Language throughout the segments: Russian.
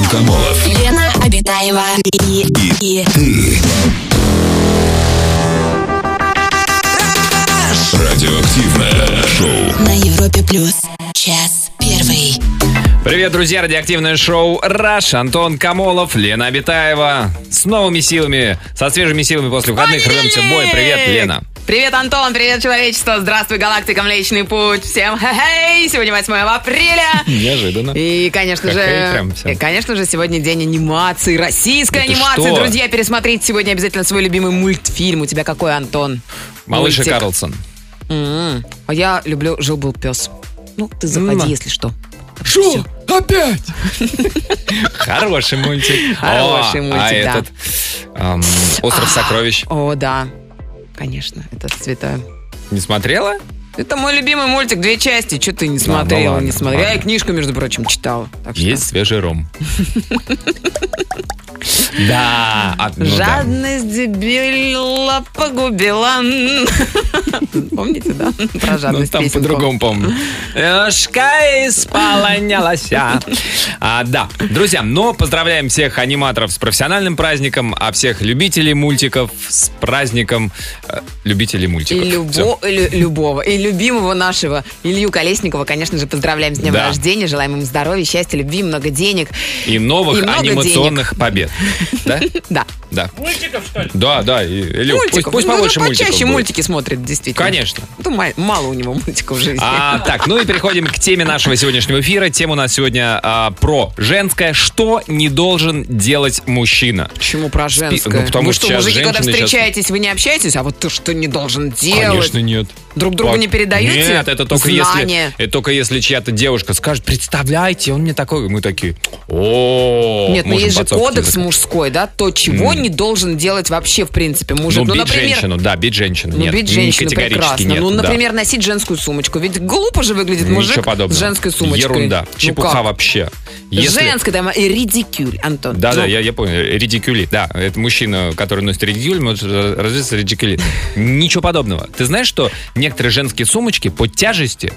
Антон Камолов. Лена Обитаева и, и, Ты. Радиоактивное шоу. на Европе плюс. Час первый. Привет, друзья! Радиоактивное шоу «Раш». Антон Камолов, Лена Абитаева. С новыми силами, со свежими силами после выходных рвемся в бой. Привет, Лена. Привет, Антон, привет, человечество, здравствуй, галактика, Млечный Путь, всем хей-хей, сегодня 8 апреля. Неожиданно. И, конечно Хе-хей же, и, конечно же, сегодня день анимации, российской Да анимации. Друзья, пересмотрите сегодня обязательно свой любимый мультфильм. У тебя какой, Антон? Малыш и. Карлсон. М-м. А я люблю «Жил-был пес». Ну, ты заходи, М. если что. Что? Опять? Хороший мультик. Хороший О, мультик, А этот... «Остров сокровищ». О, да, конечно, это святое. Не смотрела? Это мой любимый мультик, две части. Что ты не ну смотрела, ладно, не смотрела? Я и книжку, между прочим, читала. Так что- Есть свежий ром. Да. а, ну да. Жадность дебила погубила. Помните, да? Про Ну, жадность там песенку. по-другому помню. Ножка исполнялась. А, да. Друзья, но поздравляем всех аниматоров с профессиональным праздником, а всех любителей мультиков с праздником э, любителей И мультиков. любо- и лю- любого, и любимого нашего Илью Колесникова, конечно же, поздравляем с днем Да. рождения, желаем ему здоровья, счастья, любви, много денег. И новых И много анимационных побед. Да? Да. Да. Мультиков, что ли? Да, да. и- Илюх, пусть, мультиков. пусть Ну, побольше ну, мультиков почаще будет. мультики смотрит, действительно. Конечно. Ну, ма- мало у него мультиков в жизни. А, так, ну и переходим к теме нашего сегодняшнего эфира. Тема у нас сегодня а, про женское. Что не должен делать мужчина? Почему про женское? ну, потому вы что сейчас мужики, когда женщины сейчас- встречаетесь, вы не общаетесь, а вот ты что не должен делать? Конечно, нет. Друг другу не передаете Нет, это только знания? если это только если чья-то девушка скажет, представляете, он мне такой, мы такие, о, Нет, но можем есть же кодекс. Мужской, да, то, чего не должен делать вообще, в принципе, мужик. Ну, бить например, женщину, да, бить женщину. Ну, нет, бить женщину прекрасно. нет, ну, да. например, носить женскую сумочку. Ведь глупо же выглядит Ничего мужик подобного. с женской сумочкой. Ерунда, Ну чепуха как? вообще. Если- Женская, да, и редикюль, Антон. Да, да, Ну, я, я понял. Редикюли. Да, это мужчина, который носит редикюль, может развиться редикюли. Ничего подобного. Ты знаешь, что некоторые женские сумочки по тяжести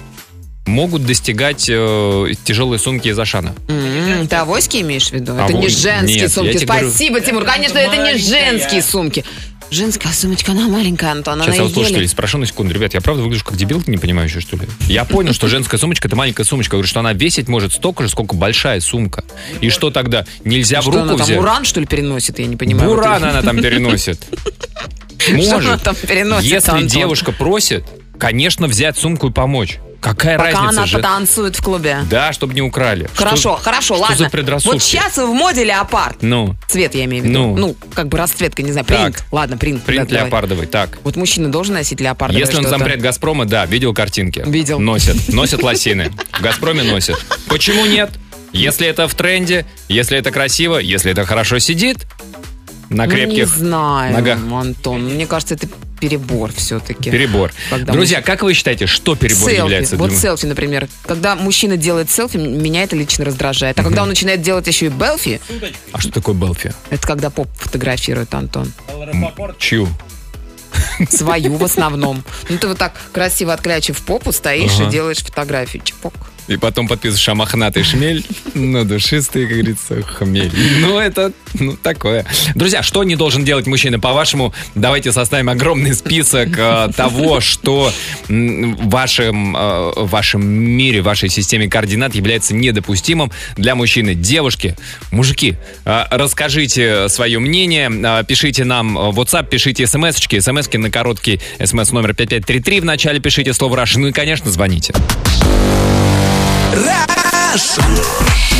могут достигать э, тяжелые сумки из Ашана. м, Ты авоськи имеешь в виду? А это не вот- женские нет, сумки. тебе говорю- Спасибо, Тимур. Конечно, это не женские сумки. Женская сумочка, она маленькая, Антон. Сейчас я у слушателей еле... спрошу на секунду. Ребят, я правда выгляжу как дебил, не понимающий, что ли? Я понял, что женская сумочка это маленькая сумочка. Я говорю, что она весить может столько же, сколько большая сумка. И что тогда? Нельзя в Что руку она там, взять? уран, что ли, переносит? Я не понимаю. Буран Вот она там переносит. Что Может. она там переносит, Если Антон? девушка просит, конечно, взять сумку и помочь. Какая Пока разница она же? потанцует в клубе. Да, чтобы не украли. Хорошо, Что- хорошо, что ладно. за предрассудки? Вот сейчас в моде леопард. Ну, Цвет я имею в виду. Ну. Ну, как бы расцветка, не знаю, Так. принт. Ладно, принт. принт да, давай. леопардовый, так. Вот мужчина должен носить леопардовое Если он зампред Газпрома, да, видел картинки. Видел. Носят. Носят лосины. В Газпроме носят. Почему нет? Если это в тренде, если это красиво, если это хорошо сидит, на Ну, не крепких знаю, ногах. Антон. Мне кажется, это перебор все-таки. перебор. Когда Друзья, как вы считаете, что перебор Селфи. является? Вот селфи, например. Когда мужчина делает селфи, меня это лично раздражает. А когда он начинает делать еще и белфи, А что такое Белфи? это когда поп фотографирует, Антон. Чью? Свою в основном. Ну, ты вот так красиво отклячив попу, стоишь Ага. и делаешь фотографии. Чпок. И потом подписываешь «А мохнатый шмель, но душистый, как говорится, хмель. Ну, это ну, такое. Друзья, что не должен делать мужчина, по-вашему? Давайте составим огромный список э, того, что в вашем, э, вашем мире, в вашей системе координат является недопустимым для мужчины. Девушки, мужики, э, расскажите свое мнение, э, пишите нам в WhatsApp, пишите смс-очки, смс на короткий смс номер 5533, в начале пишите слово «Раш», ну и, конечно, звоните.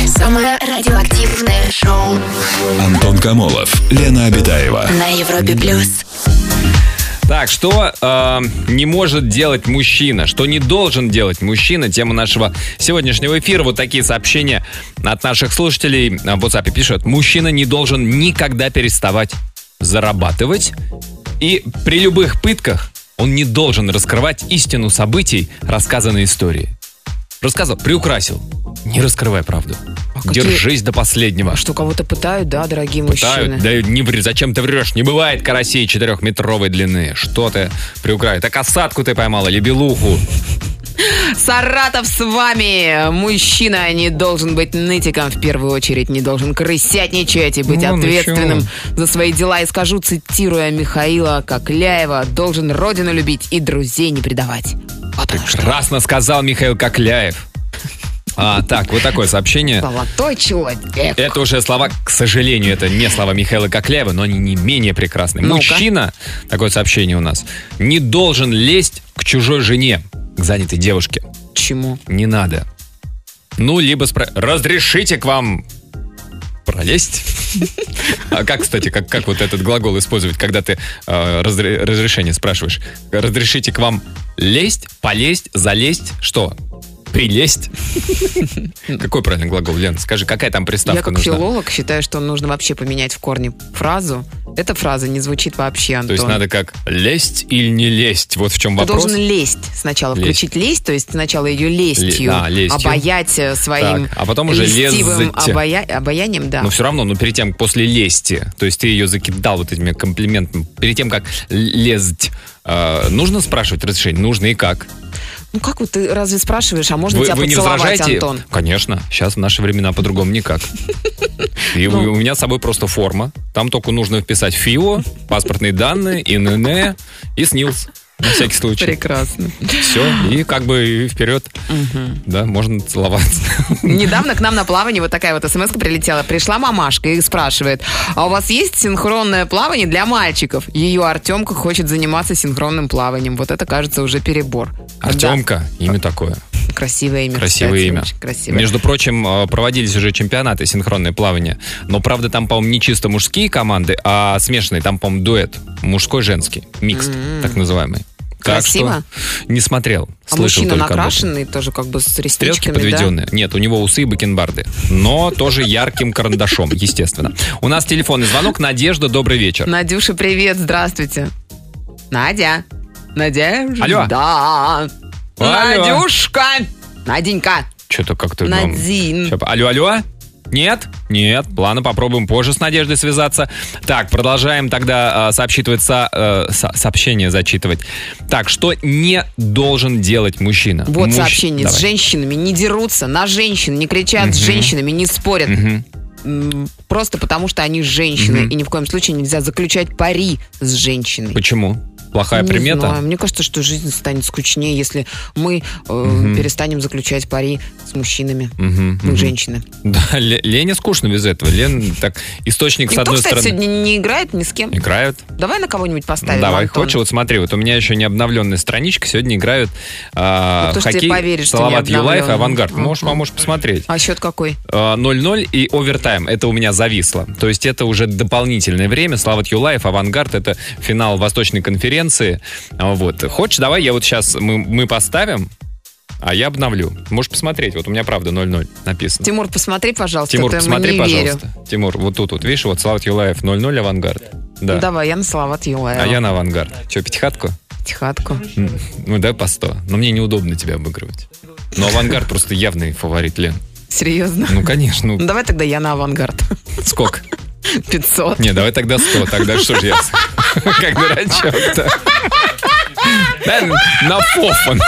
Самое радиоактивное шоу Антон Камолов, Лена Обитаева. на Европе плюс. Так, что э, не может делать мужчина, что не должен делать мужчина, тема нашего сегодняшнего эфира. Вот такие сообщения от наших слушателей в WhatsApp пишут. Мужчина не должен никогда переставать зарабатывать. И при любых пытках он не должен раскрывать истину событий рассказанной истории. Рассказал, приукрасил. Не раскрывай правду. А какие- Держись до последнего. Что, кого-то пытают, да, дорогие Пытают, мужчины? да не ври, зачем ты врешь? Не бывает карасей четырехметровой длины. Что ты приукрасил? Так осадку ты поймал или белуху? Саратов с вами. Мужчина не должен быть нытиком в первую очередь, не должен крысятничать и быть Ну, ну ответственным чего? за свои дела. И скажу, цитируя Михаила Кокляева, должен родину любить и друзей не предавать. Вот. Прекрасно сказал Михаил Кокляев. А, так, вот такое сообщение. Золотой человек. Это уже слова, к сожалению, это не слова Михаила Кокляева, но они не менее прекрасны. Ну-ка. Мужчина, такое сообщение у нас, не должен лезть к чужой жене, к занятой девушке. Чему? Не надо. Ну, либо спро... разрешите к вам пролезть. А как, кстати, как, как вот этот глагол использовать, когда ты э, разре- разрешение спрашиваешь? Разрешите к вам лезть, полезть, залезть, что? Прилезть? Какой правильный глагол, Лен? Скажи, какая там Я приставка как нужна? филолог считаю, что нужно вообще поменять в корне фразу. Эта фраза не звучит вообще, Антон. То есть надо как лезть или не лезть? Вот в чем Ты вопрос. должен лезть сначала, Лезть. включить лезть, то есть сначала ее лестью, Ле- а, лестью. обаять э, своим Так, а потом уже льстивым лезть. обая- обаянием, да. Но все равно, ну перед тем, после лести, то есть ты ее закидал вот этими комплиментами, перед тем, как лезть, э, нужно спрашивать разрешение? Нужно и как? Ну как вот ты разве спрашиваешь, а можно Вы, тебя вы не поцеловать, возражаете? Антон? Конечно. Сейчас в наши времена по-другому никак. И Ну. у у меня с собой просто форма. Там только нужно вписать ФИО, паспортные данные, ИНН и СНИЛС. На всякий случай. Прекрасно. Все. И как бы вперед. Да, можно целоваться. Недавно к нам на плавание вот такая вот смс прилетела. Пришла мамашка и спрашивает, а у вас есть синхронное плавание для мальчиков? Ее Артемка хочет заниматься синхронным плаванием. Вот это, кажется, уже перебор. Артемка, имя такое. Да, красивое имя. Красивое кстати, имя. красивое. Между прочим, э, проводились уже чемпионаты синхронное плавание. Но, правда, там, по-моему, не чисто мужские команды, а смешанные. Там, по-моему, дуэт. Мужской-женский. Микс, так называемый. Так Красиво? что не смотрел. А Слышал мужчина накрашенный, тоже как бы с Стрелки ресничками, да? подведенные. Нет, у него усы и бакенбарды. Но тоже ярким карандашом, естественно. У нас телефонный звонок. Надежда, добрый вечер. Надюша, привет, здравствуйте. Надя. Надежда. Алло. Да. Алло. Надюшка. Наденька. Что-то как-то... Надин. Ща- Алло, алло? Нет? Нет. Ладно, попробуем позже с Надеждой связаться. Так, продолжаем тогда э, сообщитывать со- э, со- сообщение зачитывать. Так, что не должен делать мужчина? Вот Мужч- сообщение. С Давай. женщинами не дерутся, на женщин не кричат, с женщинами не спорят. М, Просто потому, что они женщины. Мгм. И ни в коем случае нельзя заключать пари с женщиной. Почему? Плохая Не примета? знаю. Мне кажется, что жизнь станет скучнее, если мы э, перестанем заключать пари с мужчинами. Мгм, Мы мгм. женщины. Да, Ле- Лене скучно без этого. Лен так источник с Никто, одной кстати, стороны сегодня не играет ни с кем. играют. Давай на кого-нибудь поставим, Давай, Антон. хочешь, вот смотри, вот у меня еще не обновленная страничка, сегодня играют а, Ну, хоккей поверит, Салават Юлаев и? Авангард. Можешь, Ага. можешь посмотреть. А счет какой? А, 0-0 и овертайм. Это у меня зависло. То есть это уже дополнительное время. Слават Юлаев, Авангард, это финал Восточной конференции. А, Вот. Хочешь, давай я вот сейчас, мы, мы поставим, а я обновлю. Можешь посмотреть. Вот у меня правда 0-0 написано. Тимур, посмотри, пожалуйста. Тимур, посмотри, не верю. пожалуйста. Тимур, вот тут вот, видишь, вот Слават Юлаев 0-0 Авангард. Да. Ну, давай, я на Салават Юлаева. А я на Авангард. Че, пятихатку? Тихатку. М, Ну, дай по 100. Но мне неудобно тебя обыгрывать. Но Авангард просто явный фаворит, Лен. Серьезно? Ну, конечно. Ну, Ну, давай тогда я на авангард. сколько? 500. Не, давай тогда 100. Тогда что же я как дурачок-то? Да, на фофан.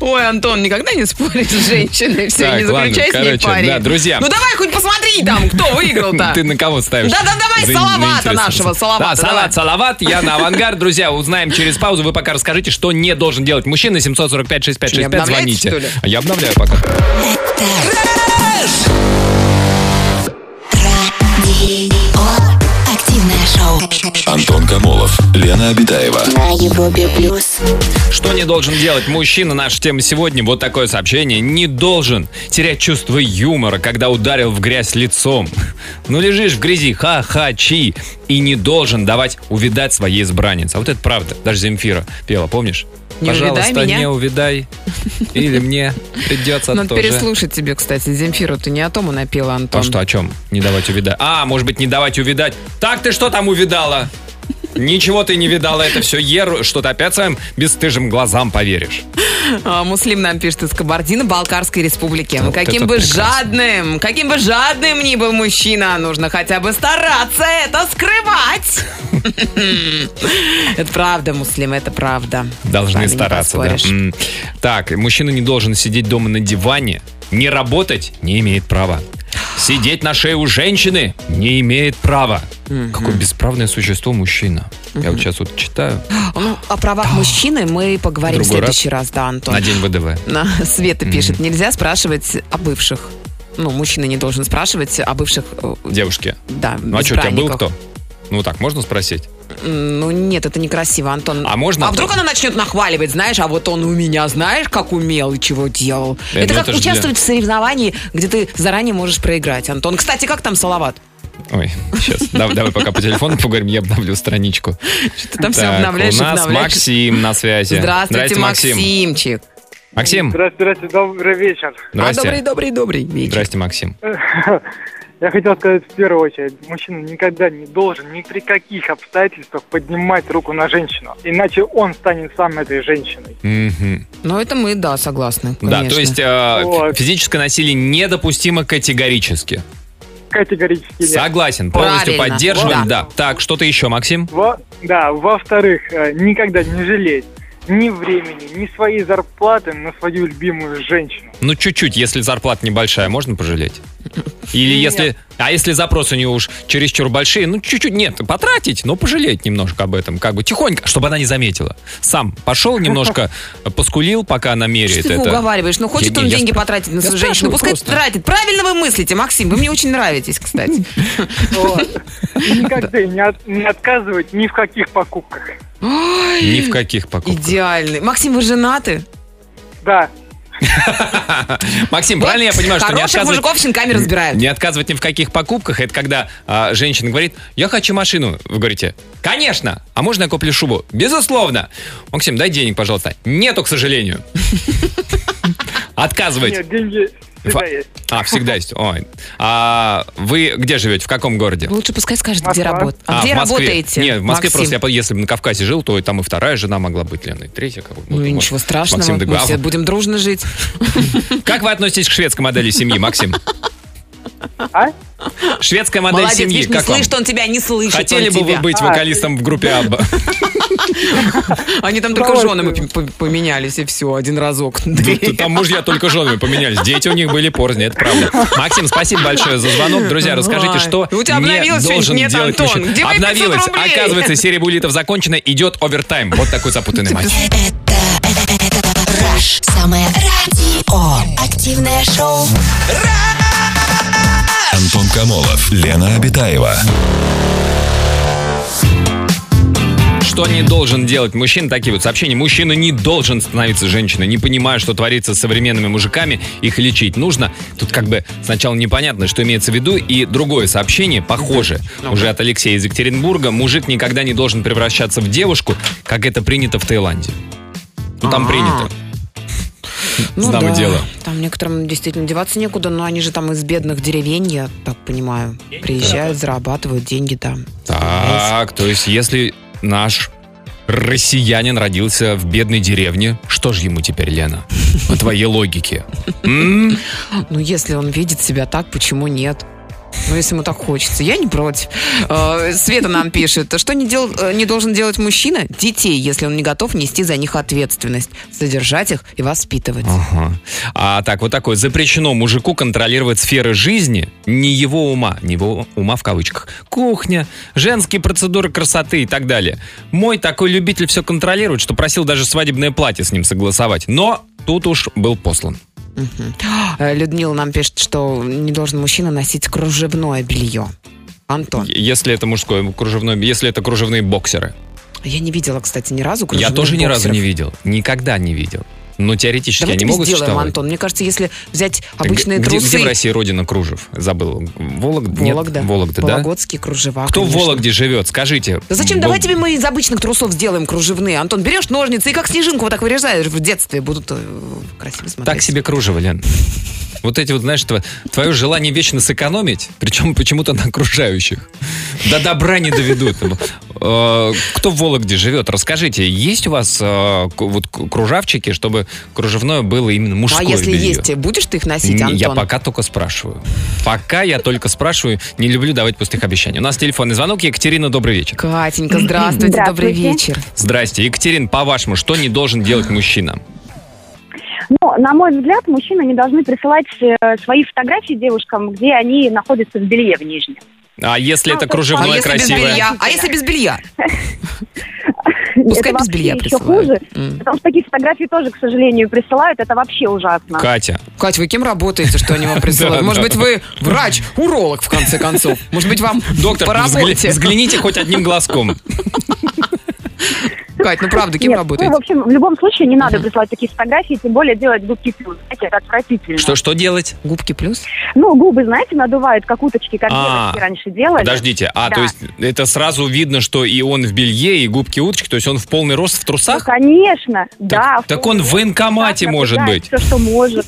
Ой, Антон, никогда не споришь с женщиной. Все, Так, не ладно, заключай с ней короче, пари. да, друзья. Ну давай хоть посмотри там, кто выиграл-то. Ты на кого ставишь? Да-да, давай За- Салавата нашего, Салавата, Да, давай. Салават, я на авангард. Друзья, узнаем через паузу. Вы пока расскажите, что не должен делать мужчина. 745-6565, Что, не обновляете, звоните. что ли? А Я обновляю пока. Радио. Антон Камолов, Лена Обитаева. На Европе плюс. Что не должен делать мужчина? Наша тема сегодня. Вот такое сообщение. Не должен терять чувство юмора, когда ударил в грязь лицом. Ну, лежишь в грязи, ха-ха-чи. И не должен давать увидать своей избраннице. А вот это правда. Даже Земфира пела, помнишь? Не Пожалуйста, увидай меня. не увидай. Или мне придется Надо тоже. переслушать тебе, кстати. Земфиру ты не о том и напела, Антон. А что, о чем? Не давать увидать. А, может быть, не давать увидать. Так ты что там увидала? Ничего ты не видала, это все еру, что ты опять своим бесстыжим глазам поверишь. А, Муслим нам пишет из Кабардино-Балкарской республики. Вот каким бы прекрасно. жадным, каким бы жадным ни был мужчина, нужно хотя бы стараться это скрывать. Это правда, Муслим, это правда. Должны стараться, да. Так, мужчина не должен сидеть дома на диване, не работать не имеет права. Сидеть на шее у женщины не имеет права. Какое бесправное существо мужчина. Я вот сейчас вот читаю Ну, о правах мужчины мы поговорим в Другой следующий раз, да, Антон. на день ВДВ. На- Света пишет, нельзя спрашивать о бывших. Ну, мужчина не должен спрашивать о бывших, э, Девушки. да, Ну а что, у тебя был кто? Ну так, можно спросить? Ну, нет, это некрасиво, Антон. А можно- А вдруг она начнет нахваливать, знаешь, а вот он у меня, знаешь, как умел и чего делал. Э, это ну как это ж для- участвовать в соревновании, где ты заранее можешь проиграть, Антон. Кстати, как там Салават? Ой, сейчас. Давай, давай пока по телефону поговорим, я обновлю страничку. Ты там все Так, обновляешь, у нас обновляешь. Максим на связи. Здравствуйте, Максим. Максимчик. Максим, Здравствуйте, здравствуйте, добрый вечер. А, добрый, здрасте. добрый, добрый вечер. Здрасте, Максим. Я хотел сказать в первую очередь, мужчина никогда не должен ни при каких обстоятельствах поднимать руку на женщину, иначе он станет сам этой женщиной. Мгм. Ну, это мы, да, согласны. Да, конечно. то есть э, Вот. физическое насилие недопустимо категорически. Категорически нет. Согласен, полностью Правильно. поддерживаем. Да. Да. Так, что-то еще, Максим? Во- да, во-вторых, э, никогда не жалеть ни времени, ни своей зарплаты на свою любимую женщину. Ну, чуть-чуть, если зарплата небольшая, можно пожалеть? Или Нет. если... А если запросы у нее уж чересчур большие, ну, чуть-чуть, нет, потратить, но пожалеть немножко об этом, как бы тихонько, чтобы она не заметила. Сам пошел немножко, поскулил, пока она меряет Что ты это. уговариваешь? Ну, хочет Я- он я деньги потратить на свою женщину. Пускай просто. тратит. Правильно вы мыслите, Максим. Вы мне очень нравитесь, кстати. Никогда не отказывать ни в каких покупках. Ни в каких покупках. Идеальный. Максим, вы женаты? Да, Максим, правильно я понимаю, что не отказывать... мужиков щенками разбирают. Не отказывать ни в каких покупках, это когда а, женщина говорит, я хочу машину. Вы говорите, конечно, а можно я куплю шубу? Безусловно. Максим, дай денег, пожалуйста. Нету, к сожалению. Отказывать. нет, деньги всегда Фа- есть. А, всегда есть. Ой. А вы где живете? В каком городе? Лучше пускай скажет, где Москва. работает. А, где в Москве. работаете? Нет, в Москве Максим? просто, я, если бы на Кавказе жил, то и там и вторая жена могла быть, Лена, и третья. Как бы. Ну, Вот, и вот. ничего страшного. Максим Мы Дегуав. все будем дружно жить. Как вы относитесь к шведской модели семьи, Максим? А? Шведская модель Молодец, семьи, видишь, не как вам? слышит он тебя, не слышит Хотели бы вы быть А, вокалистом в группе Абба? Они там только женами по- по- поменялись, и все, один разок. Там мужья только женами поменялись. Дети у них были порознь, это правда. Максим, спасибо большое за звонок. Друзья, расскажите, что У тебя не обновилось должен? Нет, делать Антон, мужчина. где мои 500 Обновилось. Оказывается, серия буллитов закончена, идет овертайм. Вот такой запутанный матч. Это, это, это Rush. Самое радио. Активное шоу. Антон Камолов, Лена Обитаева. Что не должен делать мужчина? Такие вот сообщения. Мужчина не должен становиться женщиной. Не понимая, что творится с современными мужиками, их лечить нужно. Тут как бы сначала непонятно, что имеется в виду. И другое сообщение, похоже, уже от Алексея из Екатеринбурга. Мужик никогда не должен превращаться в девушку, как это принято в Таиланде. Ну, там принято. Ну Знамо да, дело. там некоторым действительно деваться некуда, но они же там из бедных деревень, я так понимаю. Приезжают, зарабатывают деньги там. Так, то есть если наш россиянин родился в бедной деревне, что же ему теперь, Лена? По твоей логике. Ну, если он видит себя так, почему нет? Ну, если ему так хочется. Я не против. Э, Света нам пишет, что не, дел- э, не должен делать мужчина? Детей, если он не готов нести за них ответственность. Содержать их и воспитывать. Ага. А так, вот такое. Запрещено мужику контролировать сферы жизни не его ума, не его ума в кавычках. Кухня, женские процедуры красоты и так далее. Мой такой любитель все контролирует, что просил даже свадебное платье с ним согласовать. Но тут уж был послан. Э, Людмила нам пишет, что не должен мужчина носить кружевное белье. Антон, Если это мужское кружевное, если это кружевные боксеры. я не видела, кстати, ни разу Я кружевных тоже ни разу боксеров. не видел. Никогда не видел. Но теоретически Давай они могут сделаем, существовать. Антон. Мне кажется, если взять Так обычные где, трусы... где в России родина кружев? Забыл. Вологда? Нет? Вологда. Да? Вологодские кружева. Кто в конечно. Вологде живет? Скажите. Да зачем? Б- Давай тебе мы из обычных трусов сделаем кружевные. Антон, берешь ножницы и как снежинку вот так вырезаешь в детстве. Будут э, красиво смотреться. Так себе кружево, Лен. Вот эти вот, знаешь, тво- твое желание вечно сэкономить, причем почему-то на окружающих. До добра не доведут. Э, Кто в Вологде живет, расскажите, есть у вас э, вот кружавчики, чтобы кружевное было именно А мужское если белье? есть, будешь ты их носить, Антон? Я пока только спрашиваю. Пока я только спрашиваю, не люблю давать пустых обещаний. У нас телефонный звонок. Екатерина, добрый вечер. Катенька, здравствуйте, добрый Здравствуйте. вечер. Здрасте. Екатерин, по-вашему, что не должен делать мужчина? Ну, на мой взгляд, мужчины не должны присылать э, свои фотографии девушкам, где они находятся в белье в нижнем. А если Ну, это то есть, А кружевное, если без красивое? белья? А если без белья? Пускай это без белья вообще еще присылают. хуже, М. потому что такие фотографии тоже, к сожалению, присылают. Это вообще ужасно. Катя, Кать, вы кем работаете, что они вам присылают? Может быть, вы врач, уролог, в конце концов? Может быть, вам доктор, по работе? взгляните хоть одним глазком. Кать, ну правда, кем Нет, работаете? Ну, в общем, в любом случае не надо присылать такие фотографии, тем более делать губки плюс. Знаете, это отвратительно. Что, что делать? Губки плюс? Ну, губы, знаете, надувают, как уточки, как А, девочки раньше делали. Подождите, а, Да. то есть это сразу видно, что и он в белье, и губки уточки, то есть он в полный рост в Ну, трусах? конечно, да. так он в военкомате может быть. Все, что может.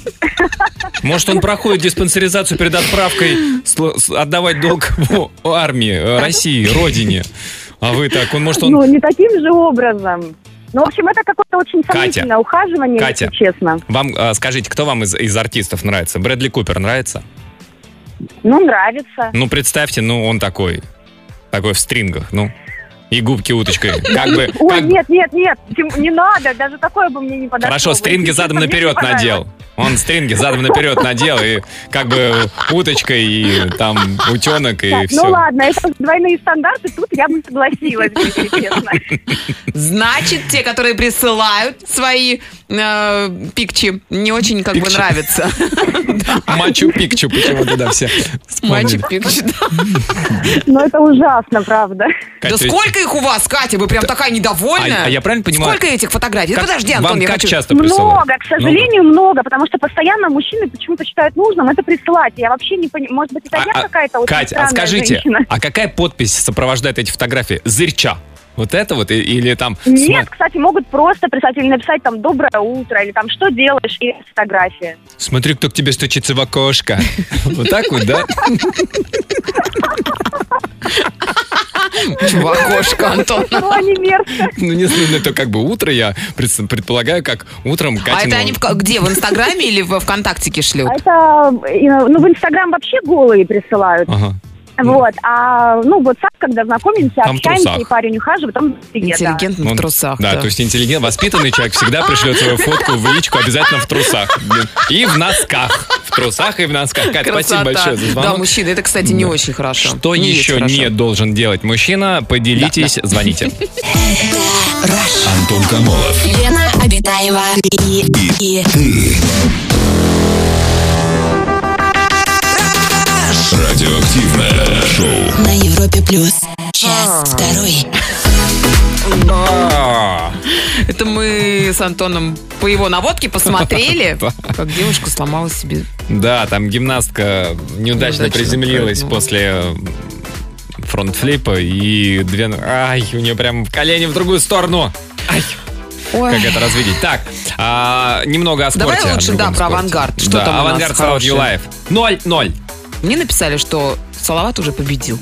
Может, он проходит диспансеризацию перед отправкой сл- с- отдавать долг в армии, э, России, родине. А вы так, он может, он... Ну, не таким же образом. Ну, в общем, это какое-то очень Катя. сомнительное ухаживание, Катя. если честно. Вам э, скажите, кто вам из, из артистов нравится? Брэдли Купер нравится? Ну, нравится. Ну, представьте, ну, он такой, такой в стрингах, ну, и губки уточкой. Как бы, Ой, как нет, нет, нет, не надо, даже такое бы мне не подошло. Хорошо, стринги задом наперед надел. Он стринги задом наперед надел, и как бы уточкой, и там утенок, и Так, все. Ну ладно, это двойные стандарты, тут я бы согласилась, если честно. Значит, те, которые присылают свои э, пикчи, не очень как бы нравится. Мачу-пикчу почему-то, да, все. Мальчик пикчи, да. Но это ужасно, правда. Да сколько их у вас, Катя? Вы прям такая недовольная. А- а я правильно понимаю- Сколько этих фотографий? Подожди, вам Антон, я как хочу... часто присылают? Много, к сожалению, много, потому что постоянно мужчины почему-то считают нужным это присылать. Я вообще не понимаю, может быть, это А- я а, какая-то очень Катя, а скажите, а какая подпись сопровождает эти фотографии? Зырча. Вот это вот? И- Или там... Нет, сма- кстати, могут просто прислать или написать там «Доброе утро» или там «Что делаешь?» и фотография. Смотри, кто к тебе стучится в окошко. Вот так вот, да? В окошко, Антон. Ну, не знаю, это как бы утро, я пред- предполагаю, как утром А Катя... это они где? В Инстаграме или в ВКонтактике шлют? А это, э, ну, в Инстаграм вообще голые присылают. Ага. Вот, а, ну, вот так, когда знакомимся, Там в общаемся, трусах. и парень ухаживает, там привет, да. Интеллигентно в Он- трусах. Да, то есть интеллигент, воспитанный человек всегда пришлет свою фотку в личку обязательно в трусах. И в носках. В трусах и в носках. Катя, спасибо Красота. большое за звонок. Да, мужчина, это, кстати, не очень хорошо. Что Не есть еще хорошо. не должен делать мужчина? Поделитесь, звоните. Антон Камолов. Лена Обитаева и, и Радиоактивное шоу. на Европе плюс. Час второй. Это мы с Антоном по его наводке посмотрели, как девушка сломала себе. Да, там гимнастка неудачно Неудачно приземлилась прыгнула. после фронт-флипа и две... Ай, у нее прям колени в другую сторону. Ай, Ой. как это развидеть? Так, а, немного о спорте. Давай лучше, да, про спорте. авангард. Что да, там у нас авангард хорошее? Юлаев. 0-0. Мне написали, что Салават уже победил.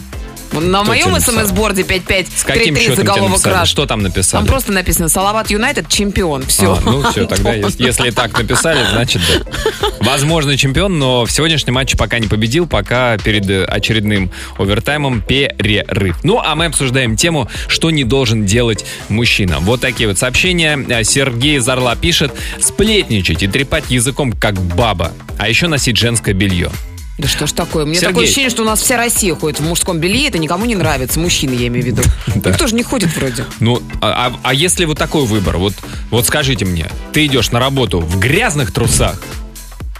На Кто моем смс-борде С каким 5533 счетом тебе заголовок краш. Что там написали? Там просто написано Салават Юнайтед чемпион. Все. А, ну все, тогда если, если так написали, значит да. Возможно, чемпион, но в сегодняшнем матче пока не победил, пока перед э, очередным овертаймом перерыв. Ну, а мы обсуждаем тему, что не должен делать мужчина. Вот такие вот сообщения. Э, Сергей Зарла пишет, сплетничать и трепать языком как баба, а еще носить женское белье. Да что ж такое? Мне Сергей. такое ощущение, что у нас вся Россия ходит в мужском белье, это никому не нравится. Мужчины, я имею в виду. Да. Никто же не ходит вроде. Ну, а, а- а если вот такой выбор? Вот, вот скажите мне, ты идешь на работу в грязных трусах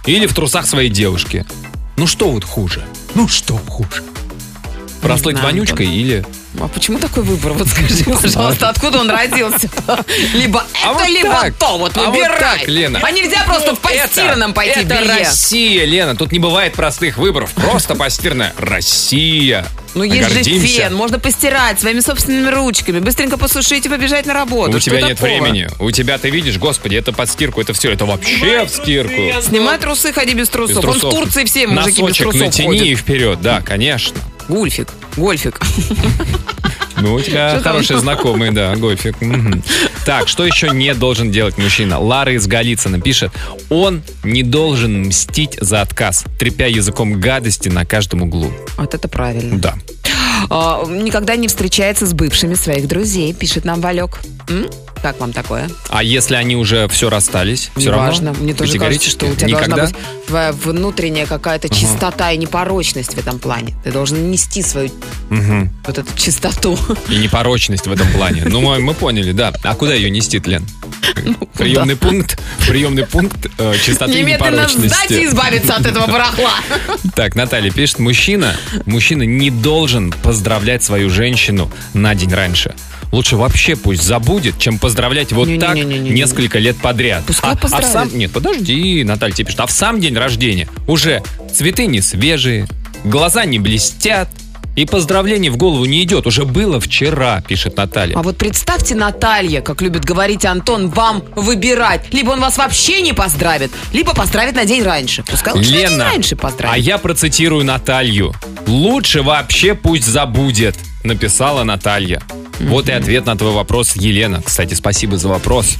или в трусах своей девушки? Ну что вот хуже? Ну что хуже? Прослыть вонючкой или... А почему такой выбор? Вот скажи, пожалуйста, откуда он родился? Либо А это, вот либо так. то. Вот А вот выбирай. так, Лена. А нельзя просто в постиранном пойти в Это белье. Россия, Лена. Тут не бывает простых выборов. Просто постиранная Россия. Ну, есть же фен, можно постирать своими собственными ручками, быстренько посушить и побежать на работу. У Что тебя нет времени. У тебя, ты видишь, господи, это под стирку, это все, это вообще в стирку. Снимай трусы, ходи без Без трусов. Вон в. Турции все мужики без трусов натяни ходят. и вперед, да, конечно. Гульфик. Гольфик. Ну, у тебя хороший знакомый, да, гольфик. Так, что еще не должен делать мужчина? Лара из Голицына пишет, он не должен мстить за отказ, трепя языком гадости на каждом углу. Вот это правильно. Да. А, никогда не встречается с бывшими своих друзей, пишет нам Валек. Как вам такое? А если они уже все расстались, все Неважно. равно? Мне тоже кажется, что у тебя Никогда? должна быть твоя внутренняя какая-то чистота и непорочность в этом плане. Ты должен нести свою Мгм. вот эту чистоту. И непорочность в этом плане. Ну, мы, мы поняли, да. А куда ее нести, Лен? Приемный пункт, приемный пункт э, чистоты и Немедленно и непорочности. избавиться от этого барахла. Так, Наталья пишет, мужчина, мужчина не должен поздравлять свою женщину на день раньше. Лучше вообще пусть забудет, чем поздравлять вот так Не-не-не-не-не. несколько лет подряд. Пускай а, а в поздравит. сам... Нет, подожди, Наталья тебе пишет. А в сам день рождения уже цветы не свежие, глаза не блестят, и поздравление в голову не идет. Уже было вчера, пишет Наталья. А вот представьте, Наталья, как любит говорить Антон, вам выбирать. Либо он вас вообще не поздравит, либо поздравит на день раньше. Пускай лучше на день Лена, раньше а поздравит. я процитирую Наталью. Лучше вообще пусть забудет, написала Наталья. Вот и ответ на твой вопрос, Елена. Кстати, спасибо за вопрос.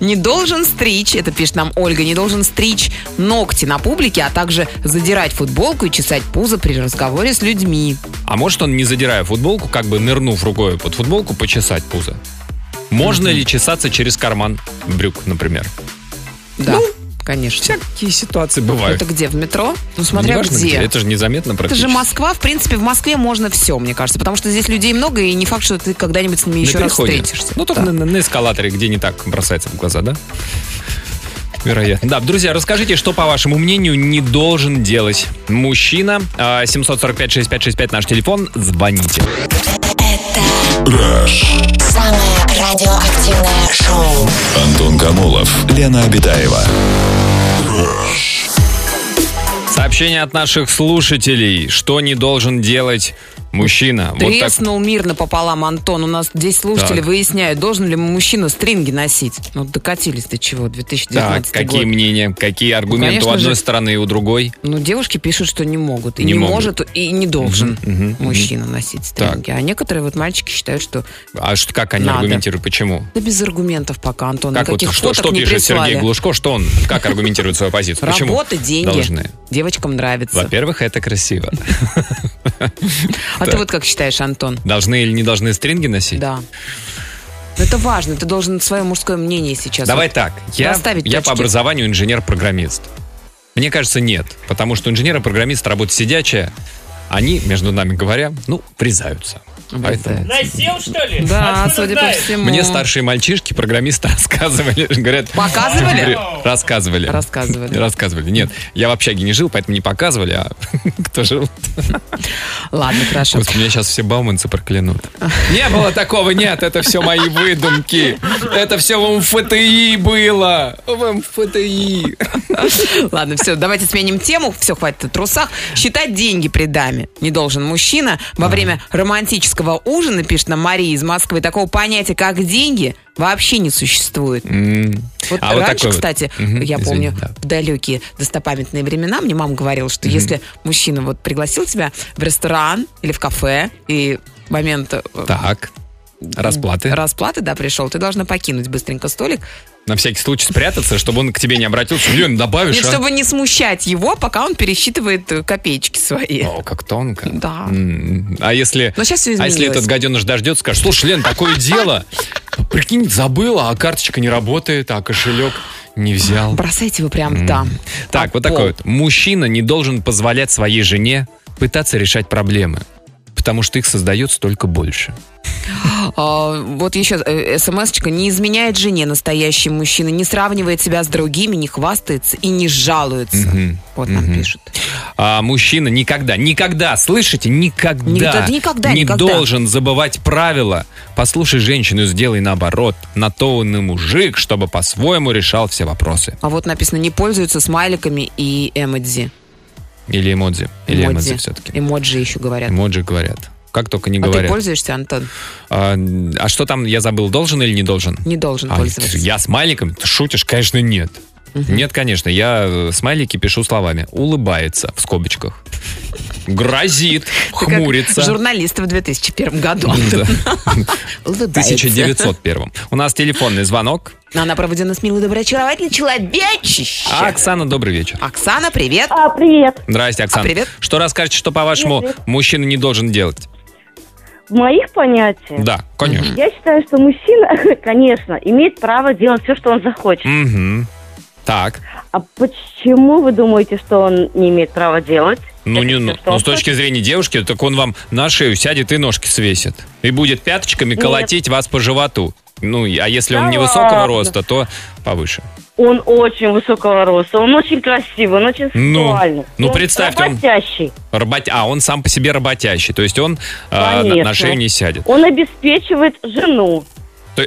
Не должен стричь, это пишет нам Ольга, не должен стричь ногти на публике, а также задирать футболку и чесать пузо при разговоре с людьми. А может он, не задирая футболку, как бы нырнув рукой под футболку, почесать пузо? Можно ли чесаться через карман брюк, например? Да, конечно. Всякие ситуации бывают. Это где, в метро? Ну, смотря Неважно где. Это же незаметно Это практически. же Москва, в принципе, в Москве можно все, мне кажется, потому что здесь людей много, и не факт, что ты когда-нибудь с ними На еще раз переходе. встретишься. Ну, только Да. на, на эскалаторе, где не так бросается в глаза, да? Вероятно. Да, друзья, расскажите, что, по вашему мнению, не должен делать мужчина. А, 745-6565 наш телефон. Звоните. Самое радиоактивное шоу. Антон Камолов, Лена Обитаева. Сообщение от наших слушателей. Что не должен делать мужчина? Вот так. Треснул мир напополам, Антон. У нас здесь слушатели Так. выясняют, должен ли мужчина стринги носить. Ну, докатились до чего, Так, 2019 какие год. мнения, какие аргументы конечно у одной же. стороны и у другой? Ну, девушки пишут, что не могут. И Не не, могут. может, и не должен Мгм, мгм, мужчина носить стринги. А некоторые вот мальчики считают, что А что, как они Надо. аргументируют? Почему? да без аргументов пока, Антон. Как вот, что, что не пишет прислали. Сергей Глушко? Что он, как аргументирует свою позицию? Почему? Работа, деньги. Должны. Девочкам нравится. Во-первых, это красиво. А ты вот как считаешь, Антон? Должны или не должны стринги носить? Да. Но это важно, ты должен свое мужское мнение сейчас. Давай вот так, я, я по образованию инженер-программист. Мне кажется, нет. Потому что инженер-программист работа сидячая, они, между нами говоря, ну, врезаются. Поэтому Насел, что ли? Да, Откуда судя по всему. мне старшие мальчишки, программисты рассказывали, говорят... Показывали? Рассказывали. Рассказывали. Рассказывали. Нет, я в общаге не жил, поэтому не показывали, а кто жил? Ладно, хорошо. Господи, меня сейчас все бауманцы проклянут. Не было такого, нет, это все мои выдумки. Это все в МФТИ было. В МФТИ. Ладно, все, давайте сменим тему. Все, хватит о трусах. Считать деньги при даме не должен мужчина. Во время романтического ужина, пишет нам Мария из Москвы, такого понятия, как деньги, вообще не существует. Вот А вот раньше, вот. кстати, Мгм, я извини, помню, да. в далекие достопамятные времена мне мама говорила, что если мужчина вот пригласил тебя в ресторан или в кафе, и момент э, Так, расплаты. расплаты, да, пришел, ты должна покинуть быстренько столик, На всякий случай спрятаться, чтобы он к тебе не обратился. Лен, добавишь, Нет, а? чтобы не смущать его, пока он пересчитывает э, копеечки свои. О, как тонко. Да. А если, Но сейчас а если этот гаденыш дождется, скажет, слушай, Лен, такое дело. Прикинь, забыла, а карточка не работает, а кошелек не взял. Бросайте его прям там. Так, Под вот такой вот. Мужчина не должен позволять своей жене пытаться решать проблемы, потому что их создается только больше. А, вот еще э, смс-очка. Не изменяет жене настоящий мужчина, не сравнивает себя с другими, не хвастается и не жалуется. Вот нам пишут. А мужчина никогда, никогда, слышите, никогда, Никогда, никогда, не никогда. должен забывать правила. Послушай женщину, сделай наоборот. На то он и мужик, чтобы по-своему решал все вопросы. А вот написано, не пользуются смайликами и эмодзи. Или эмодзи. Или эмодзи все-таки. Эмоджи еще говорят. Эмоджи говорят. Как только не а ты говорят. пользуешься, Антон? А, а что там, я забыл, должен или не должен? Не должен А, пользоваться. я смайликом? Ты шутишь? Конечно, нет. Нет, конечно. Я э, смайлики пишу словами. Улыбается в скобочках. грозит, Ты хмурится. Журналист в 2001 году. Да. Улыбается. 1901. У нас телефонный звонок. Она проведена с милой, доброй, очаровательной человечище. А, Оксана, добрый вечер. Оксана, привет. А, привет. Здрасте, Оксана. А, привет. Что расскажете, что, по-вашему, Привет. мужчина не должен делать? В моих понятиях, Да, конечно. я считаю, что мужчина, конечно, имеет право делать все, что он захочет. Мгм. Так. А почему вы думаете, что он не имеет права делать? Ну, не, ну, ну, с точки зрения девушки, так он вам на шею сядет и ножки свесит. И будет пяточками колотить вас по животу. Ну, а если Да он невысокого ладно. роста, то повыше. Он очень высокого роста, он очень красивый, он очень Ну, сексуальный. ну, Он представьте, он- работящий. Работя... А, он сам по себе работящий. То есть он а, на, на Конечно. шею не сядет. Он обеспечивает жену,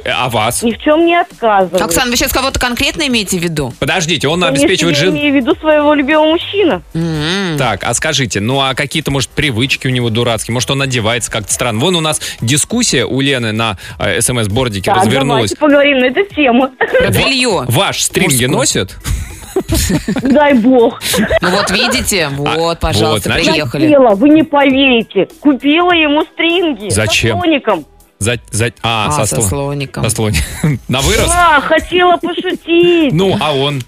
То- а вас? ни в чем не отказывает. Оксана, вы сейчас кого-то конкретно имеете в виду? Подождите, он Конечно, обеспечивает я жену. имею в виду своего любимого мужчину. М. Так, а скажите, ну а какие-то, может, привычки у него дурацкие? Может, он одевается как-то странно? Вон у нас дискуссия у Лены на э, смс-бордике Так, развернулась. давайте поговорим на эту тему. Белье. Ваш стринги носят? Дай бог. Ну вот видите, вот, А, вот, пожалуйста, значит- приехали. Купила, вы не поверите. Купила ему стринги. Зачем? С. За, за- а, А, со, со сло- слоником. со слони- На вырос? Да, хотела пошутить. Ну, а он?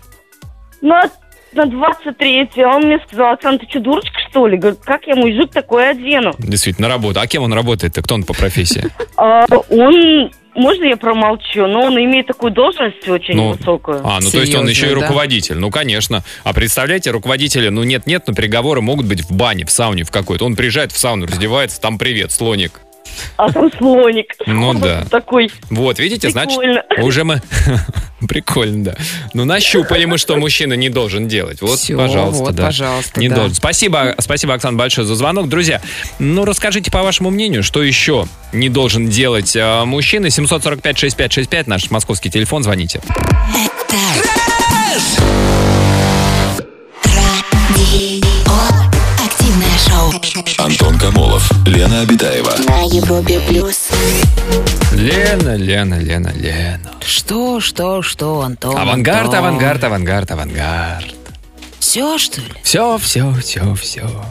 На, на 23 а он мне сказал, Оксана, ты что, дурочка, что ли? Говорит, как я мужик такой одену? Действительно, на работу. А кем он работает-то? Кто он по профессии? А, он, можно я промолчу, но он имеет такую должность очень Ну, высокую. А, ну то есть он еще и Серьезно, да? руководитель. Ну, конечно. А представляете, руководители, ну нет-нет, но переговоры могут быть в бане, в сауне в какой-то. Он приезжает в сауну, раздевается, там привет, слоник. А там слоник. Ну да. Такой. Вот, видите, значит, уже мы... Прикольно, да. Ну, нащупали мы, что мужчина не должен делать. Вот, Всё, пожалуйста, вот, да. пожалуйста, Не да. должен. Спасибо, спасибо, Оксана, большое за звонок. Друзья, ну, расскажите, по вашему мнению, что еще не должен делать э, мужчина? 745-6565, наш московский телефон, звоните. Радио. Активное шоу. Антон Камолов, Лена Обитаева. На Европе плюс. Лена, Лена, Лена, Лена. Что, что, что, Антон? Авангард, Антон? авангард, авангард, авангард. Все, что ли? Все, все, все, все.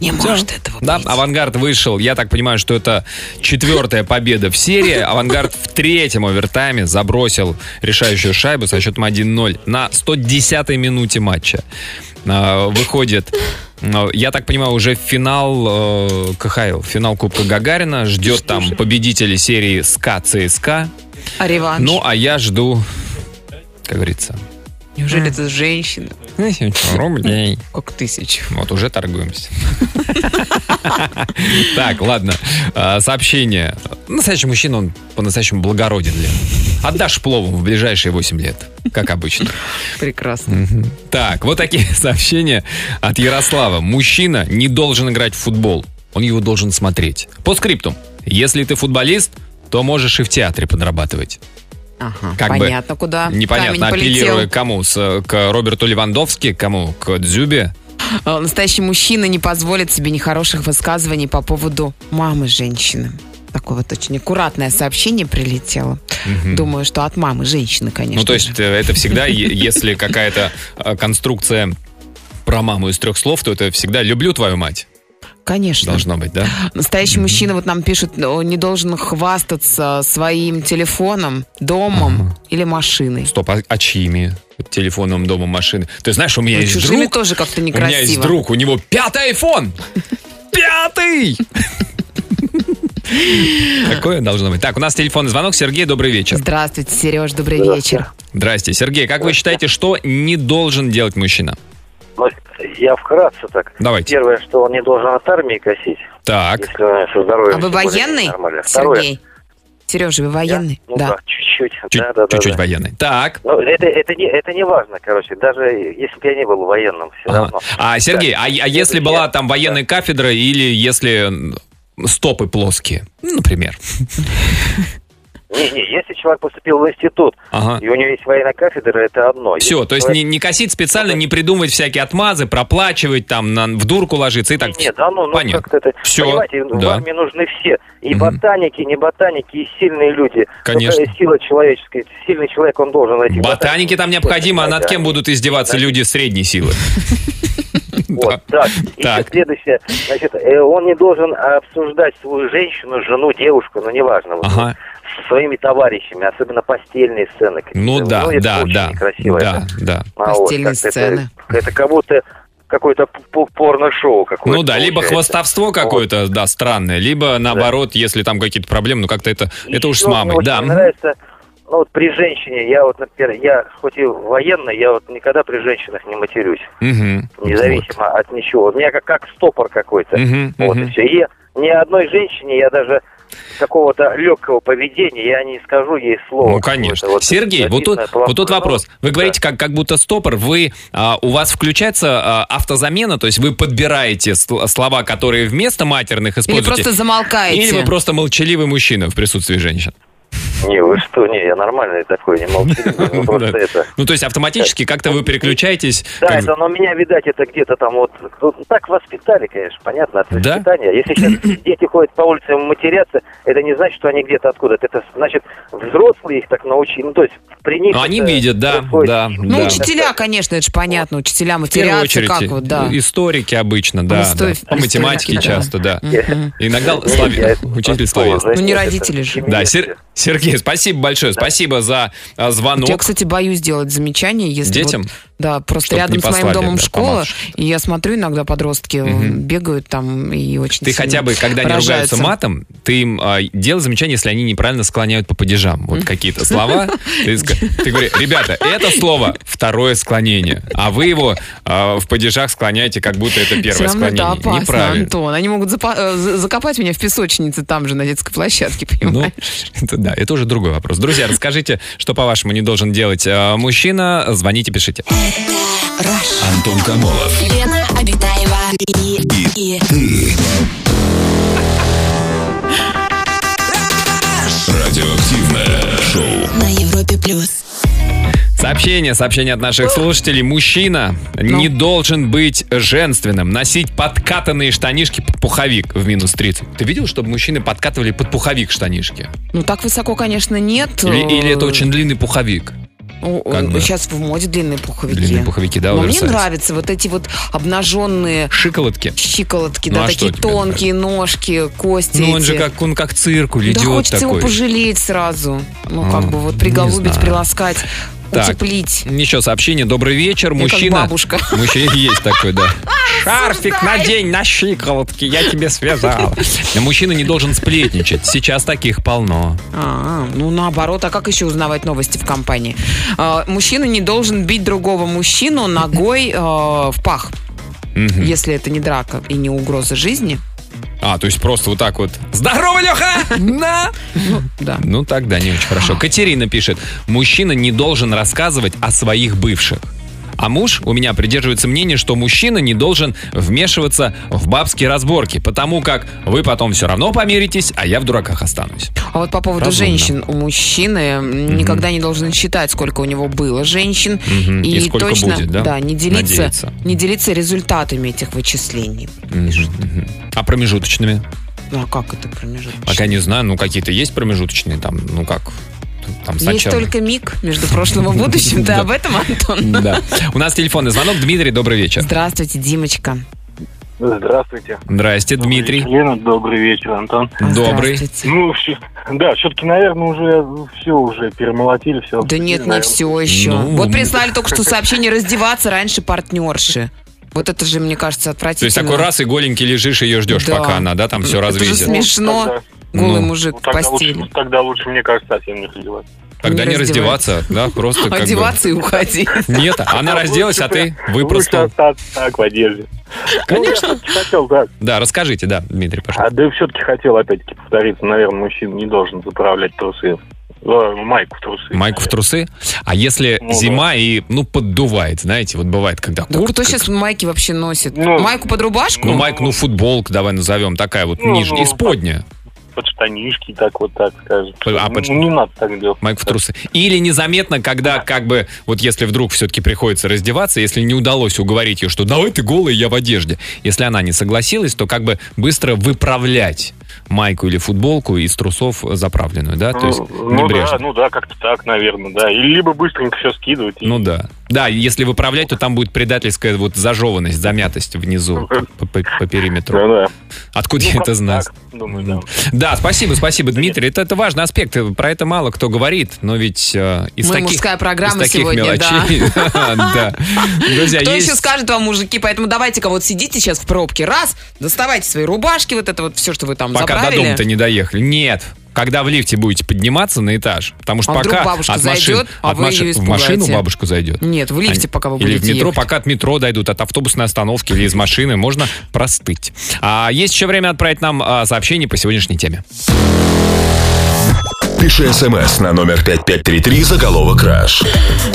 Не может этого Да, быть. авангард вышел. Я так понимаю, что это четвертая победа в серии. Авангард в третьем овертайме забросил решающую шайбу со счетом 1-0 на 110-й минуте матча. А, Выходит, я так понимаю, уже финал э, КХЛ, финал Кубка Гагарина. Ждет там победители серии СКА ЦСКА. А реванш? Ну, а я жду, как говорится, Неужели это женщина? рублей. Как тысяч. Вот, уже торгуемся. Так, ладно. А, Сообщение. Настоящий мужчина, он по-настоящему благороден, Лен. Отдашь плову в ближайшие 8 лет, как обычно. Прекрасно. Так, вот такие сообщения от Ярослава. Мужчина не должен играть в футбол. Он его должен смотреть. По скриптум. Если ты футболист, то можешь и в театре подрабатывать. Ага, Как бы понятно, куда Непонятно, апеллируя кому? С- К Роберту Левандовски, кому? К Дзюбе? А, Настоящий мужчина не позволит себе нехороших высказываний по поводу мамы женщины. Такое вот очень аккуратное сообщение прилетело. Думаю, что от мамы женщины, конечно. Ну, то же. есть э, это всегда, если какая-то э, конструкция про маму из трех слов, то это всегда «люблю твою мать». Конечно. Должно быть, да? Настоящий мужчина вот нам пишет, он не должен хвастаться своим телефоном, домом или машиной. Стоп, а, а чьими? Телефоном, домом, машины. Ты знаешь, у меня Ну, есть друг. тоже как-то У меня есть некрасиво. друг, у него пятый iPhone! Пятый! Такое должно быть. Так, у нас телефонный звонок. Сергей, добрый вечер. Здравствуйте, Сереж, добрый вечер. Здрасте. Сергей, как вы считаете, что не должен делать мужчина? Я вкратце так. Давайте. Первое, что он не должен от армии косить, Так, если он со здоровьем. А вы военный, нормально. Второе, Сергей? Сережа, вы я? военный? Ну да. да, чуть-чуть. чуть- да, да, да, чуть-чуть да. военный. Так. Ну, это, это, не, это не важно, короче. Даже если бы я не был военным, все Ага. равно. А, Сергей, Да. а, а если была там военная кафедра или если стопы плоские, ну, например? Не-не, если человек поступил в институт, Ага. и у него есть военная кафедра, это одно. Все, Если то есть не, человек- не косить специально, не придумывать всякие отмазы, проплачивать там, на, в дурку ложиться и так. Нет, да ну, ну как-то это... Всё, Понимаете, в да. армии нужны все. И Мгм. ботаники, не ботаники, и сильные люди. Конечно. Только сила человеческая. Сильный человек, он должен найти Ботаники там необходимо, а над кем будут издеваться люди средней силы? Вот, так. И Так. следующее, значит, э, он не должен обсуждать свою женщину, жену, девушку, ну, неважно, Ага. Со своими товарищами, особенно постельные сцены. какие-то. Ну да, это да, да, некрасиво. да, это. да. А вот Постельные как-то сцены. Это, это как будто какое-то порно-шоу какое-то. Ну да, либо получается. хвостовство какое-то, да, странное, либо наоборот, если там какие-то проблемы, ну как-то это, это уж с мне мамой. Да, не мгм. нравится, ну вот при женщине, я вот, например, я хоть и военный, я вот никогда при женщинах не матерюсь, Мгм. независимо от ничего. У меня как, как стопор какой-то. Мгм, Вот мгм. и все. И ни одной женщине я даже какого-то легкого поведения я не скажу ей слова. Ну, конечно. вот Сергей, вот тут, вот тут вопрос. Вы говорите, как, как будто стопор, вы, а, у вас включается а, автозамена, то есть вы подбираете сл- слова, которые вместо матерных Или используете? просто замолкаете. Или вы просто молчаливый мужчина в присутствии женщин? Не, вы что, не, я нормальный такой, не молчаливый, ну, просто Да. это... Ну, то есть автоматически как-то вы переключаетесь. Да, это, но меня, видать, это где-то там вот... ну, так воспитали, конечно, понятно, от воспитания. Если сейчас дети ходят по улице матерятся, это не значит, что они где-то откуда-то. Это значит, взрослые их так научили. Ну, то есть при них... Они видят, да, да, Ну, учителя, конечно, это же понятно. Учителя матерятся, очередь как вот, да. историки обычно, да. По математике часто, да. Иногда учитель простого, словес. знаете, Ну, не родители же. Да, семье. Сергей, спасибо большое. Спасибо за а, звонок. Я, кстати, боюсь делать замечания, если Детям? вот- да, просто Чтоб рядом с моим домом да, школа, и я смотрю, иногда подростки Мгм. бегают там и очень Ты хотя бы, когда они ругаются матом, ты им а, делай замечание, если они неправильно склоняют по падежам. Вот какие-то слова. Ты, ска- ты говори, ребята, это слово второе склонение, а вы его а, в падежах склоняете, как будто это первое склонение. опасно, Неправильно. Антон. Они могут э, за- закопать меня в песочнице там же, на детской площадке, Ну, понимаешь? да, это уже другой вопрос. Друзья, расскажите, что, по-вашему, не должен делать а, мужчина. Звоните, пишите. Антон Камолов. Лена Обитаева и, и, Радиоактивное шоу. на Европе плюс. Сообщение, сообщение от наших слушателей. Мужчина Ну. не должен быть женственным, носить подкатанные штанишки под пуховик в минус 30. Ты видел, чтобы мужчины подкатывали под пуховик штанишки? Ну, так высоко, конечно, нет. Или, или это очень длинный пуховик? О, как бы. Сейчас в моде длинные пуховики. Длинные пуховики, да, Но мне нравятся вот эти вот обнаженные Шиколотки. щиколотки, Ну, да, а такие тонкие ножки, кости Ну, он эти. же как, он как циркуль Да идет хочется такой. его пожалеть сразу. Ну, А, как бы вот приголубить, приласкать, Так. утеплить. Еще сообщение. Добрый вечер, Я как мужчина. бабушка. Мужчина есть такой, да. Шарфик надень на щиколотки, я тебе связал. Мужчина не должен сплетничать. Сейчас таких полно. А, ну наоборот, а как еще узнавать новости в компании? А, мужчина не должен бить другого мужчину ногой э, в пах, если это не драка и не угроза жизни. А, то есть просто вот так вот. Здорово, Леха! На! Да. Ну, тогда не очень хорошо. Катерина пишет. Мужчина не должен рассказывать о своих бывших. А муж у меня придерживается мнения, что мужчина не должен вмешиваться в бабские разборки, потому как вы потом все равно помиритесь, а я в дураках останусь. А вот по поводу Разумно. женщин, у мужчины м, никогда не должен считать, сколько у него было женщин, Мгм. и, И сколько точно, будет, да? не делиться, Надеяться. не делиться результатами этих вычислений. Мгм. А промежуточными? Ну а как это промежуточно? Пока не знаю, ну какие-то есть промежуточные там, ну как, там Есть сначала. только миг между прошлым и будущим. Ты Да. об этом, Антон? Да. У нас телефонный звонок. Дмитрий, добрый вечер. Здравствуйте, Димочка. Здравствуйте. Здрасте, Дмитрий. Лена, добрый вечер, Антон. Добрый. Здравствуйте. Ну, всё- да, все-таки, наверное, уже все уже перемолотили, все. Да нет, не все еще. Ну, вот прислали только что сообщение раздеваться раньше партнерши. Вот это же, мне кажется, То отвратительно. есть такой раз и голенький лежишь, ее ждешь, Да. пока она, да, там все Это же развесит. смешно. Голый Ну, мужик Ну, в тогда, постели. лучше, тогда лучше, мне кажется, совсем не раздеваться. Тогда не не раздеваться, да, просто как бы... Одеваться и уходить. Нет, она разделась, а ты Лучше выпростал. остаться так в одежде. Конечно. Ну, всё-таки хотел, да. Да, расскажите, да, Дмитрий, пожалуйста. А да все-таки хотел опять-таки повториться. Наверное, мужчина не должен заправлять трусы. Э, Майку в трусы. Майку в трусы? А если Ну, зима и, ну, поддувает, знаете, вот бывает, когда Да куртка... кто сейчас майки вообще носит? Ну, Майку под рубашку? Ну, майку, ну, футболку давай назовем, такая вот Ну, нижняя, ну, исподняя. Под, штанишки, так вот так скажет. А, Ну, под- не надо так делать. Майк в трусы. Или незаметно, когда как бы, вот если вдруг все-таки приходится раздеваться, если не удалось уговорить ее, что давай ты голый, я в одежде. Если она не согласилась, то как бы быстро выправлять майку или футболку из трусов заправленную, да? То есть ну, ну небрежно. да, ну да, как-то так, наверное, да. Или либо быстренько все скидывать. и- Ну да. Да, если выправлять, то там будет предательская вот зажеванность, замятость внизу по, по- по периметру. Да. Откуда я Ну, это знаю? так, думаю, да. Да, спасибо, спасибо, Дмитрий. Это, это важный аспект. Про это мало кто говорит, но ведь э, из Мы таких, мужская программа из таких сегодня, мелочей. Да. Друзья, Кто еще скажет вам, мужики? Поэтому давайте-ка вот сидите сейчас в пробке. Раз, доставайте свои рубашки, вот это вот все, что вы там пока до дома-то не доехали. Нет. Когда в лифте будете подниматься на этаж, потому что А пока бабушка от машин, зайдет, а от машин- в машину бабушка зайдет. Нет, в лифте, Они- пока вы Или в будете метро, ехать. пока от метро дойдут, от автобусной остановки или из машины, можно простыть. А есть еще время отправить нам а, сообщение по сегодняшней теме. Пиши смс на номер 5533 заголовок «Краш».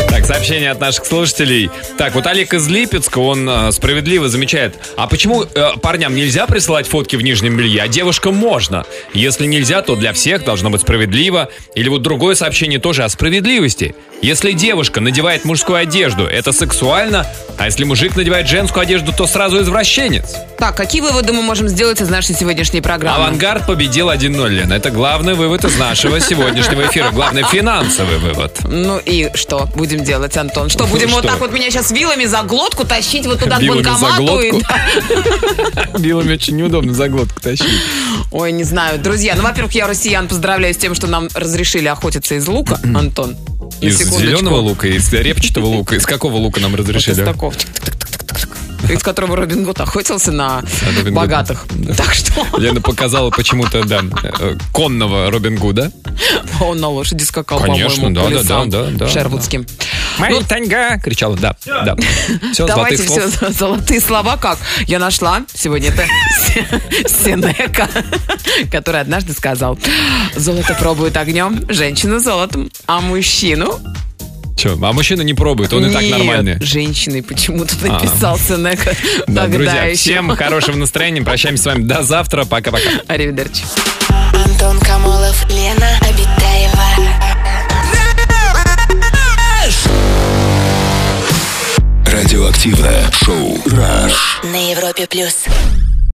Так, сообщение от наших слушателей. Так, вот Олег из Липецка, он э, справедливо замечает, а почему э, парням нельзя присылать фотки в нижнем белье, а девушкам можно? Если нельзя, то для всех должно быть справедливо. Или вот другое сообщение тоже о справедливости. Если девушка надевает мужскую одежду, это сексуально, а если мужик надевает женскую одежду, то сразу извращенец. Так, какие выводы мы можем сделать из нашей сегодняшней программы? Авангард победил 1-0, Лен. Это главный вывод из нашего сегодняшнего эфира. Главный финансовый вывод. Ну и что будем делать, Антон? Что, будем Ну вот что? так вот меня сейчас вилами за глотку тащить вот туда Вилами к за банкомату? и- глотку? Вилами очень неудобно за глотку тащить. Ой, не знаю. Друзья, ну, во-первых, я россиян поздравляю с тем, что нам разрешили охотиться из лука, Антон. Из секундочку. зеленого лука, из репчатого лука, из какого лука нам Вот разрешили? из такого. Из которого Робин Гуд охотился на Робин Гуд. богатых. Так что Лена показала почему-то, да, э, конного Робин Гуда. он на лошади скакал, Конечно, да, да, да, да, да. Шервудским. «Моя таньга!» кричала, да, да. Все, Давайте все слов. золотые слова как я нашла сегодня это Сенека, который однажды сказал: золото пробует огнем, женщину золотом, а мужчину Че, а мужчина не пробует, он и так Нет, нормальный. женщины почему-то А. написал Сенека Да, тогда друзья, всем хорошего настроения. Прощаемся с вами до завтра. Пока-пока. Аривидерчи. Антон Камолов, Лена Обитаева. Радиоактивное шоу «Раш». На Европе плюс.